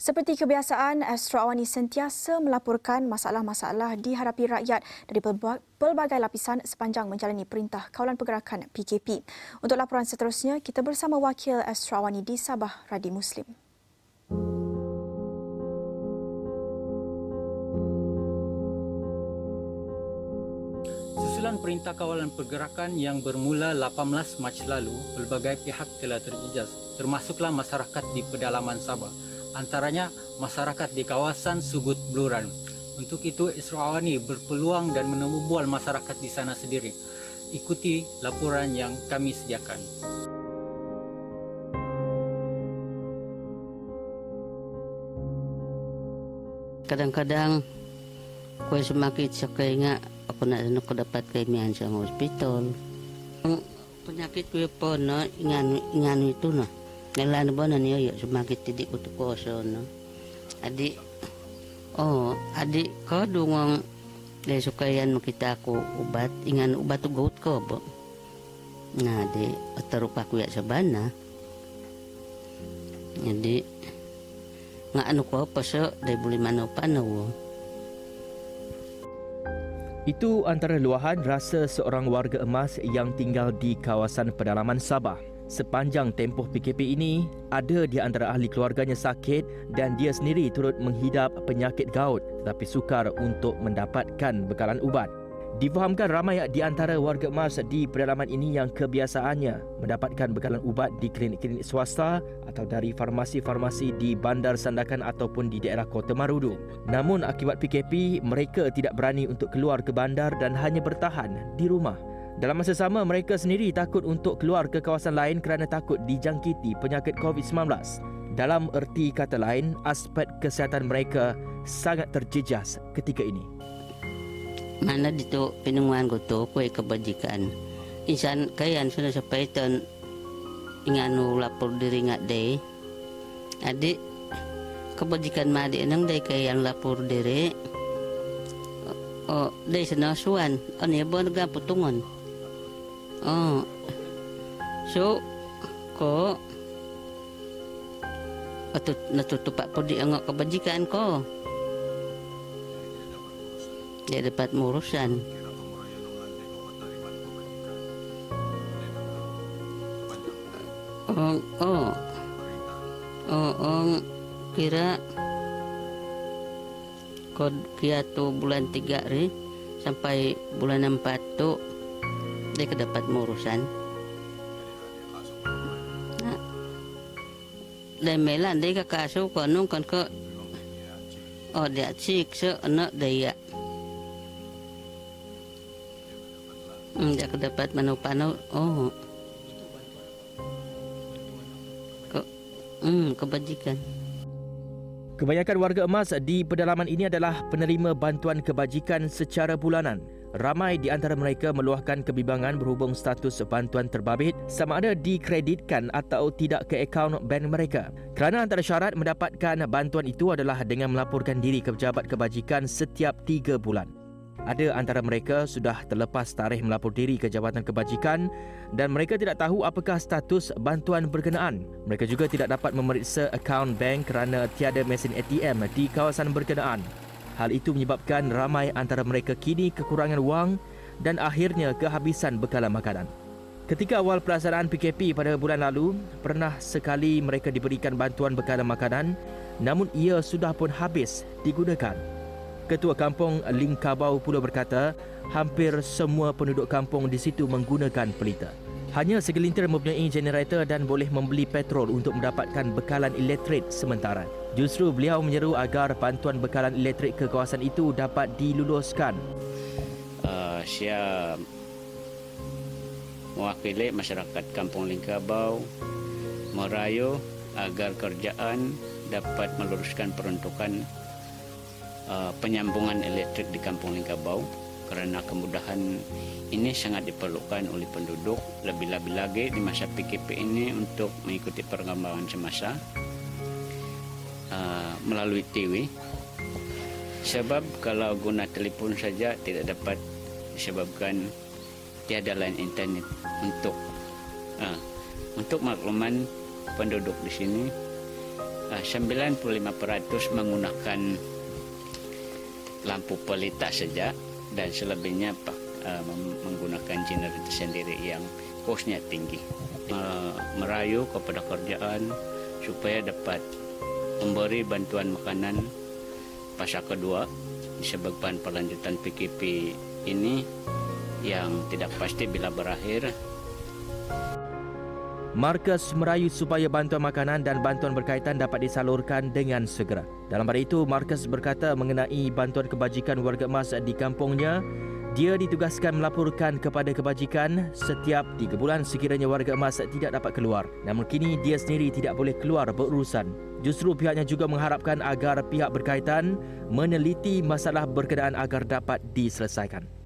Seperti kebiasaan, Astro Awani sentiasa melaporkan masalah-masalah dihadapi rakyat dari pelbagai lapisan sepanjang menjalani perintah kawalan pergerakan PKP. Untuk laporan seterusnya, kita bersama wakil Astro Awani di Sabah, Radi Muslim. Susulan perintah kawalan pergerakan yang bermula 18 Mac lalu, pelbagai pihak telah terijaz, termasuklah masyarakat di pedalaman Sabah antaranya masyarakat di kawasan Sugut Bluran. Untuk itu Israwani berpeluang dan menemubual masyarakat di sana sendiri. Ikuti laporan yang kami sediakan. Kadang-kadang kue semakin sekeingat aku nak nak dapat kemian sama hospital. Penyakit kue pun no, ingan ingan itu no. Ngalan ba na niya ya sumakit tidik ko to no. Adi oh adi ko dungong de sukayan makita ko ubat ingan ubat ugot ko bo. Nga di atarupa ko ya sa bana. Jadi nga ano ko pa sa de buli mano panaw. Itu antara luahan rasa seorang warga emas yang tinggal di kawasan pedalaman Sabah. Sepanjang tempoh PKP ini, ada di antara ahli keluarganya sakit dan dia sendiri turut menghidap penyakit gaut tetapi sukar untuk mendapatkan bekalan ubat. Difahamkan ramai di antara warga emas di pedalaman ini yang kebiasaannya mendapatkan bekalan ubat di klinik-klinik swasta atau dari farmasi-farmasi di Bandar Sandakan ataupun di daerah Kota Marudu. Namun akibat PKP, mereka tidak berani untuk keluar ke bandar dan hanya bertahan di rumah. Dalam masa sama, mereka sendiri takut untuk keluar ke kawasan lain kerana takut dijangkiti penyakit COVID-19. Dalam erti kata lain, aspek kesihatan mereka sangat terjejas ketika ini. Mana itu penunguan ko to, kue kebajikan. Insan kayan sudah sampai ton inganu lapor diri ngak deh. Adik kebajikan madi nang deh kayan lapor diri. Oh, deh senasuan. Ano ya bon Oh. So, ko atut natutupak po di ang kebajikan ko. Dia dapat murusan. Oh, oh. Oh, oh, kira kod kia tu bulan tiga ri sampai bulan empat tu dia kedapat urusan. Lemelan dia ke kasu ko nung kan ke oh dia cik se anak dia. Hmm, dia kedapat manu-panu oh. Ke, hmm, kebajikan. Kebanyakan warga emas di pedalaman ini adalah penerima bantuan kebajikan secara bulanan. Ramai di antara mereka meluahkan kebimbangan berhubung status bantuan terbabit sama ada dikreditkan atau tidak ke akaun bank mereka. Kerana antara syarat mendapatkan bantuan itu adalah dengan melaporkan diri ke pejabat kebajikan setiap tiga bulan. Ada antara mereka sudah terlepas tarikh melapor diri ke Jabatan Kebajikan dan mereka tidak tahu apakah status bantuan berkenaan. Mereka juga tidak dapat memeriksa akaun bank kerana tiada mesin ATM di kawasan berkenaan. Hal itu menyebabkan ramai antara mereka kini kekurangan wang dan akhirnya kehabisan bekalan makanan. Ketika awal pelaksanaan PKP pada bulan lalu, pernah sekali mereka diberikan bantuan bekalan makanan namun ia sudah pun habis digunakan. Ketua Kampung Lingkabau pula berkata, hampir semua penduduk kampung di situ menggunakan pelita. Hanya segelintir mempunyai generator dan boleh membeli petrol untuk mendapatkan bekalan elektrik sementara. Justru beliau menyeru agar bantuan bekalan elektrik ke kawasan itu dapat diluluskan. Uh, saya mewakili masyarakat Kampung Lingkabau merayu agar kerjaan dapat meluruskan peruntukan uh, penyambungan elektrik di Kampung Lingkabau kerana kemudahan ini sangat diperlukan oleh penduduk lebih-lebih lagi di masa PKP ini untuk mengikuti perkembangan semasa uh, melalui TV sebab kalau guna telefon saja tidak dapat disebabkan tiada lain internet untuk uh, untuk makluman penduduk di sini. Uh, 95% menggunakan lampu pelita saja dan selebihnya uh, menggunakan generator sendiri yang kosnya tinggi. Uh, merayu kepada kerjaan supaya dapat memberi bantuan makanan fasa kedua disebabkan perlanjutan PKP ini yang tidak pasti bila berakhir. Markas merayu supaya bantuan makanan dan bantuan berkaitan dapat disalurkan dengan segera. Dalam pada itu, Markas berkata mengenai bantuan kebajikan warga emas di kampungnya, dia ditugaskan melaporkan kepada kebajikan setiap tiga bulan sekiranya warga emas tidak dapat keluar. Namun kini dia sendiri tidak boleh keluar berurusan. Justru pihaknya juga mengharapkan agar pihak berkaitan meneliti masalah berkenaan agar dapat diselesaikan.